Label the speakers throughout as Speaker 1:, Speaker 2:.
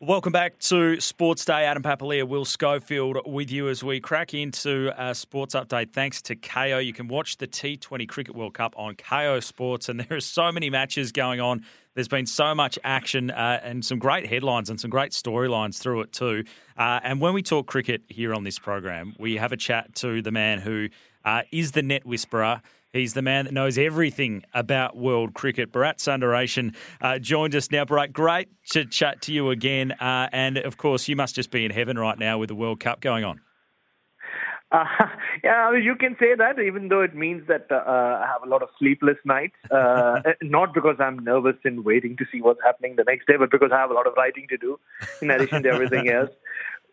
Speaker 1: Welcome back to Sports Day. Adam Papalia, Will Schofield with you as we crack into a sports update. Thanks to Kayo. You can watch the T20 Cricket World Cup on Kayo Sports, and there are so many matches going on. There's been so much action uh, and some great headlines and some great storylines through it too. Uh, and when we talk cricket here on this program, we have a chat to the man who uh, is the net whisperer. He's the man that knows everything about world cricket. Bharat Sundaresan uh, joined us now. Bharat, great to chat to you again. Uh, and of course, you must just be in heaven right now with the World Cup going on.
Speaker 2: Uh, yeah, I mean, you can say that, even though it means that uh, I have a lot of sleepless nights. Uh, not because I'm nervous and waiting to see what's happening the next day, but because I have a lot of writing to do in addition to everything else.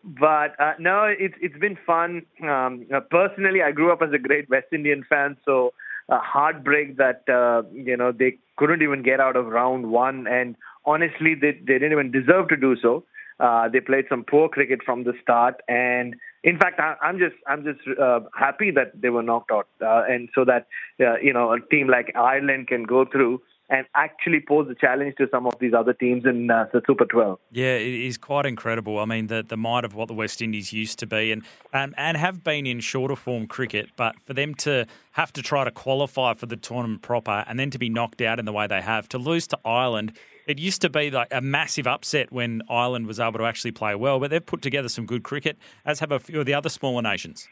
Speaker 2: But uh, no, it's it's been fun. Um, uh, personally, I grew up as a great West Indian fan, so a heartbreak that uh, you know they couldn't even get out of round one, and honestly, they they didn't even deserve to do so. Uh, they played some poor cricket from the start, and in fact, I, I'm just I'm just uh, happy that they were knocked out, uh, and so that uh, you know a team like Ireland can go through and actually pose a challenge to some of these other teams in uh, the Super 12.
Speaker 1: Yeah, it is quite incredible. I mean, the, the might of what the West Indies used to be and, and, and have been in shorter form cricket, but for them to have to try to qualify for the tournament proper and then to be knocked out in the way they have, to lose to Ireland, it used to be like a massive upset when Ireland was able to actually play well, but they've put together some good cricket, as have a few of the other smaller nations.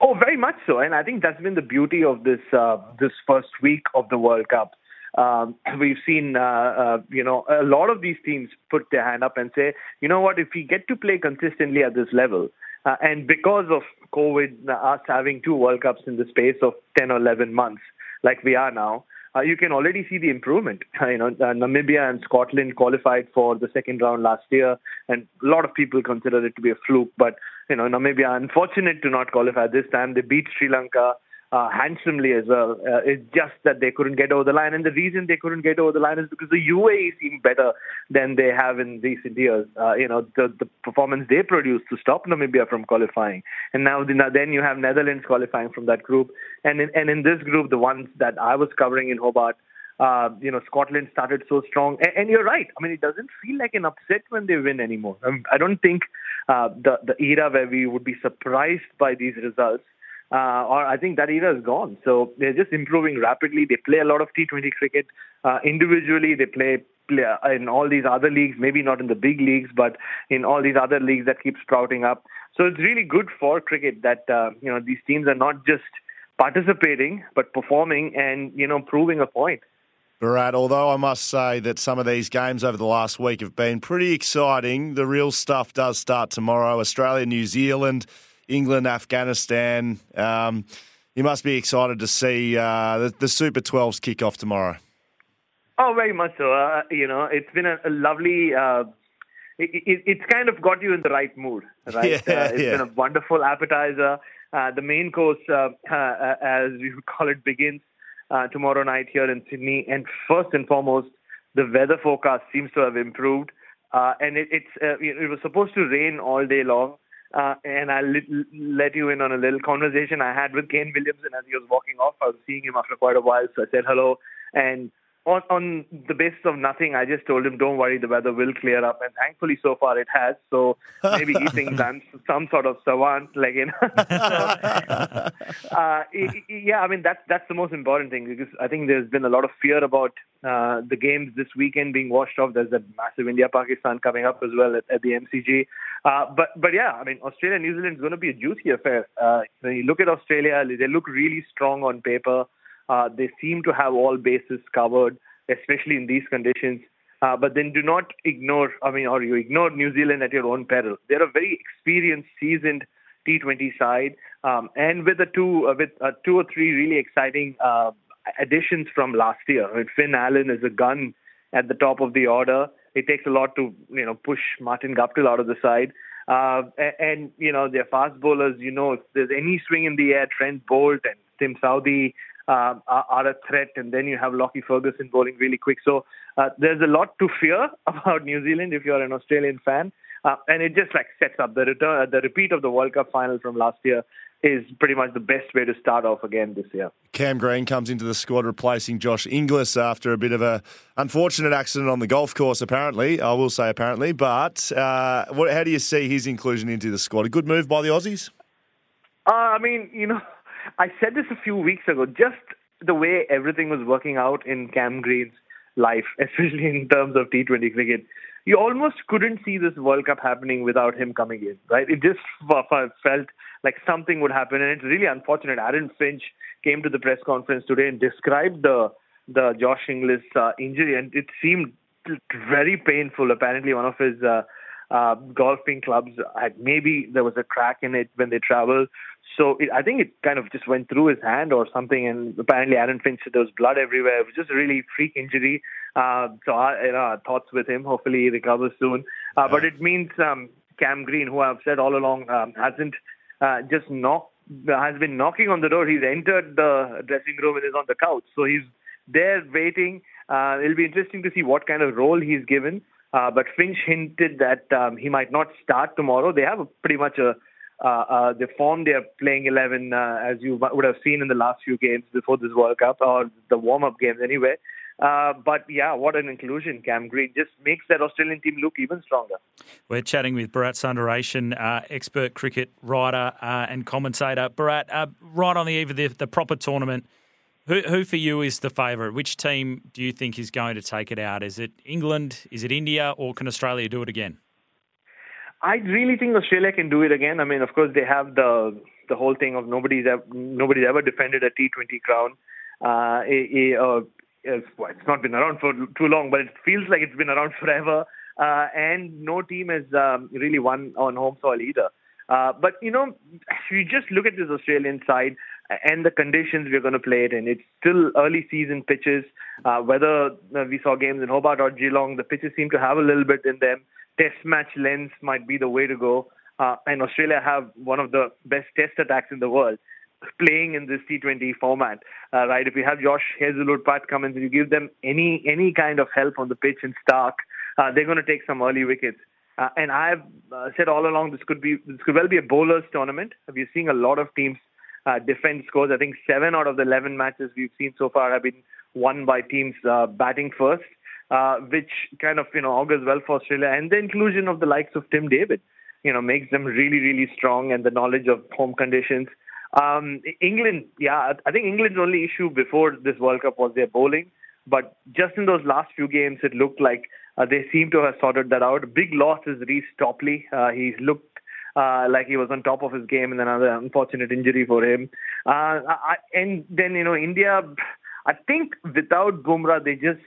Speaker 2: Oh, very much so, and I think that's been the beauty of this uh, this first week of the World Cup. Um, we've seen, uh, uh, you know, a lot of these teams put their hand up and say, you know what, if we get to play consistently at this level, uh, and because of COVID, us having two World Cups in the space of 10 or 11 months, like we are now, uh, you can already see the improvement. you know, uh, Namibia and Scotland qualified for the second round last year, and a lot of people consider it to be a fluke. But you know, Namibia unfortunate to not qualify this time. They beat Sri Lanka uh, handsomely as well. Uh, it's just that they couldn't get over the line, and the reason they couldn't get over the line is because the UAE seem better than they have in recent years. Uh, you know, the the performance they produced to stop Namibia from qualifying, and now the, then you have Netherlands qualifying from that group, and in, and in this group, the ones that I was covering in Hobart. Uh, you know, Scotland started so strong, and, and, you're right. I mean, it doesn't feel like an upset when they win anymore. I, mean, I don't think uh, the the era where we would be surprised by these results uh, or I think that era is gone. So they're just improving rapidly. They play a lot of T20 cricket uh, individually. They play, play uh, in all these other leagues, maybe not in the big leagues, but in all these other leagues that keep sprouting up. So it's really good for cricket that uh, you know these teams are not just participating but performing and you know proving a point.
Speaker 3: Bharat, although I must say that some of these games over the last week have been pretty exciting, the real stuff does start tomorrow. Australia, New Zealand. England, Afghanistan. Um, you must be excited to see uh, the, the, Super 12s kick off tomorrow.
Speaker 2: Oh, very much so. Uh, you know, it's been a, a lovely. Uh, it, it, it's kind of got you in the right mood, right?
Speaker 3: Yeah,
Speaker 2: uh, it's
Speaker 3: yeah.
Speaker 2: been a wonderful appetizer. Uh, the main course, uh, as we would call it, begins tomorrow night here in Sydney. And first and foremost, the weather forecast seems to have improved. and it, it's it was supposed to rain all day long. Uh, and I'll let you in on a little conversation I had with Kane Williamson as he was walking off. I was seeing him after quite a while, so I said hello. And on, on the basis of nothing, I just told him, "Don't worry, the weather will clear up." And thankfully, so far it has. So maybe he thinks I'm some sort of savant, like you know. uh, yeah, I mean that's that's the most important thing because I think there's been a lot of fear about uh, the games this weekend being washed off. There's a massive India-Pakistan coming up as well at, at the MCG. Uh, but but yeah, I mean Australia New Zealand is going to be a juicy affair. Uh, when you look at Australia, they look really strong on paper. Uh, they seem to have all bases covered, especially in these conditions. Uh, but then do not ignore, I mean, or you ignore New Zealand at your own peril. They're a very experienced, seasoned T20 side, um, and with a two, uh, with uh, two or three really exciting uh, additions from last year. I mean, Finn Allen is a gun at the top of the order. It takes a lot to you know push Martin Guptill out of the side. Uh, and, you know, their fast bowlers, you know, if there's any swing in the air, Trent Boult and Tim Southee uh, are, are, a threat. And then you have Lockie Ferguson bowling really quick. So uh, there's a lot to fear about New Zealand if you're an Australian fan. Uh, and it just like sets up the return, the repeat of the World Cup final from last year is pretty much the best way to start off again this year.
Speaker 3: Cam Green comes into the squad replacing Josh Inglis after a bit of a unfortunate accident on the golf course. Apparently, I will say apparently. But uh, what, how do you see his inclusion into the squad? A good move by the Aussies.
Speaker 2: Uh, I mean, you know, I said this a few weeks ago. Just the way everything was working out in Cam Green's life, especially in terms of T20 cricket, you almost couldn't see this World Cup happening without him coming in, right? It just felt like something would happen, and it's really unfortunate. Aaron Finch came to the press conference today and described the the Josh Inglis uh, injury, and it seemed very painful. Apparently, one of his uh, uh, golfing clubs had maybe there was a crack in it when they traveled. So it, I think it kind of just went through his hand or something, and apparently Aaron Finch said there was blood everywhere. It was just a really freak injury. Uh, so I, you know, thoughts with him. Hopefully he recovers soon. Uh, but it means um, Cam Green, who I've said all along um, hasn't uh, just knocked has been knocking on the door. He's entered the dressing room and is on the couch. So he's there waiting. Uh, it'll be interesting to see what kind of role he's given. Uh, but Finch hinted that um, he might not start tomorrow. They have pretty much a uh, uh, they are playing 11, uh, as you would have seen in the last few games before this World Cup, or the warm-up games anyway. Uh, but yeah, what an inclusion, Cam Green. Just makes that Australian team look even stronger.
Speaker 1: We're chatting with Bharat Sundaresan, uh, expert cricket writer uh, and commentator. Bharat, uh, right on the eve of the, the proper tournament, who, who for you is the favourite? Which team do you think is going to take it out? Is it England? Is it India? Or can Australia do it again?
Speaker 2: I really think Australia can do it again. I mean, of course, they have the the whole thing of nobody's ever, nobody's ever defended a T20 crown. Uh, a, a, uh, well, it's not been around for too long, but it feels like it's been around forever. Uh, and no team has um, really won on home soil either. Uh, but you know, if you just look at this Australian side and the conditions we're going to play it in, it's still early season pitches. Uh, whether uh, we saw games in Hobart or Geelong, the pitches seem to have a little bit in them. Test match length might be the way to go. Uh, and Australia have one of the best test attacks in the world playing in this T20 format, uh, right? If you have Josh Hazlewood, Pat Cummins, and you give them any any kind of help on the pitch in Starc, uh, they're going to take some early wickets. Uh, and I've uh, said all along this could be this could well be a bowlers tournament. We're seeing a lot of teams uh, defend scores. I think seven out of the eleven matches we've seen so far have been won by teams uh, batting first, uh, which kind of you know augurs well for Australia. And the inclusion of the likes of Tim David, you know, makes them really really strong, and the knowledge of home conditions. Um, England, yeah, I think England's only issue before this World Cup was their bowling. But just in those last few games, it looked like uh, they seem to have sorted that out. Big loss is Reece Topley. Uh, he's looked uh, like he was on top of his game, and then another unfortunate injury for him. Uh, I, and then you know India, I think without Bumrah, they just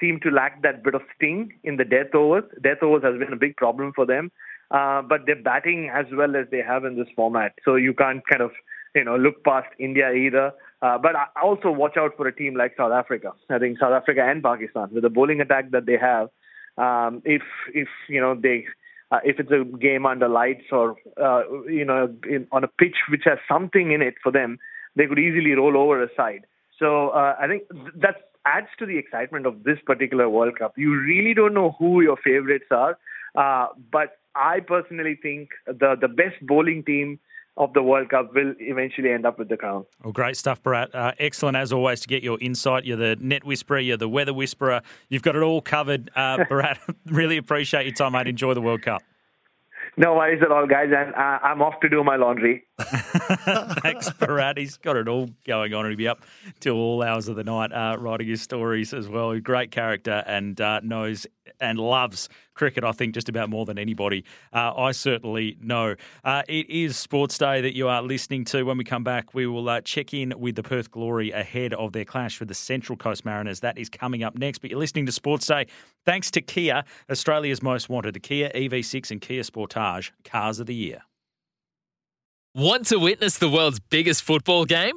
Speaker 2: seem to lack that bit of sting in the death overs. Death overs has been a big problem for them, uh, but they're batting as well as they have in this format, so you can't kind of you know look past India either. Uh, but I also watch out for a team like South Africa. I think South Africa and Pakistan, with the bowling attack that they have, um, if if you know they uh, if it's a game under lights or uh, you know in, on a pitch which has something in it for them, they could easily roll over a side. So uh, I think that adds to the excitement of this particular World Cup. You really don't know who your favorites are, uh, but I personally think the the best bowling team of the World Cup will eventually end up with the crown.
Speaker 1: Well, great stuff, Bharat. Uh, excellent as always to get your insight. You're the net whisperer, you're the weather whisperer. You've got it all covered, uh, Bharat. really appreciate your time, mate. Enjoy the World Cup.
Speaker 2: No worries at all, guys. And uh, I'm off to do my laundry.
Speaker 1: Thanks, Bharat, he's got it all going on, he'll be up till all hours of the night uh, writing his stories as well. Great character and uh, knows and loves cricket, I think, just about more than anybody. Uh, I certainly know. Uh, it is Sports Day that you are listening to. When we come back, we will uh, check in with the Perth Glory ahead of their clash with the Central Coast Mariners. That is coming up next. But you're listening to Sports Day thanks to Kia, Australia's most wanted, the Kia EV6 and Kia Sportage Cars of the Year.
Speaker 4: Want to witness the world's biggest football game?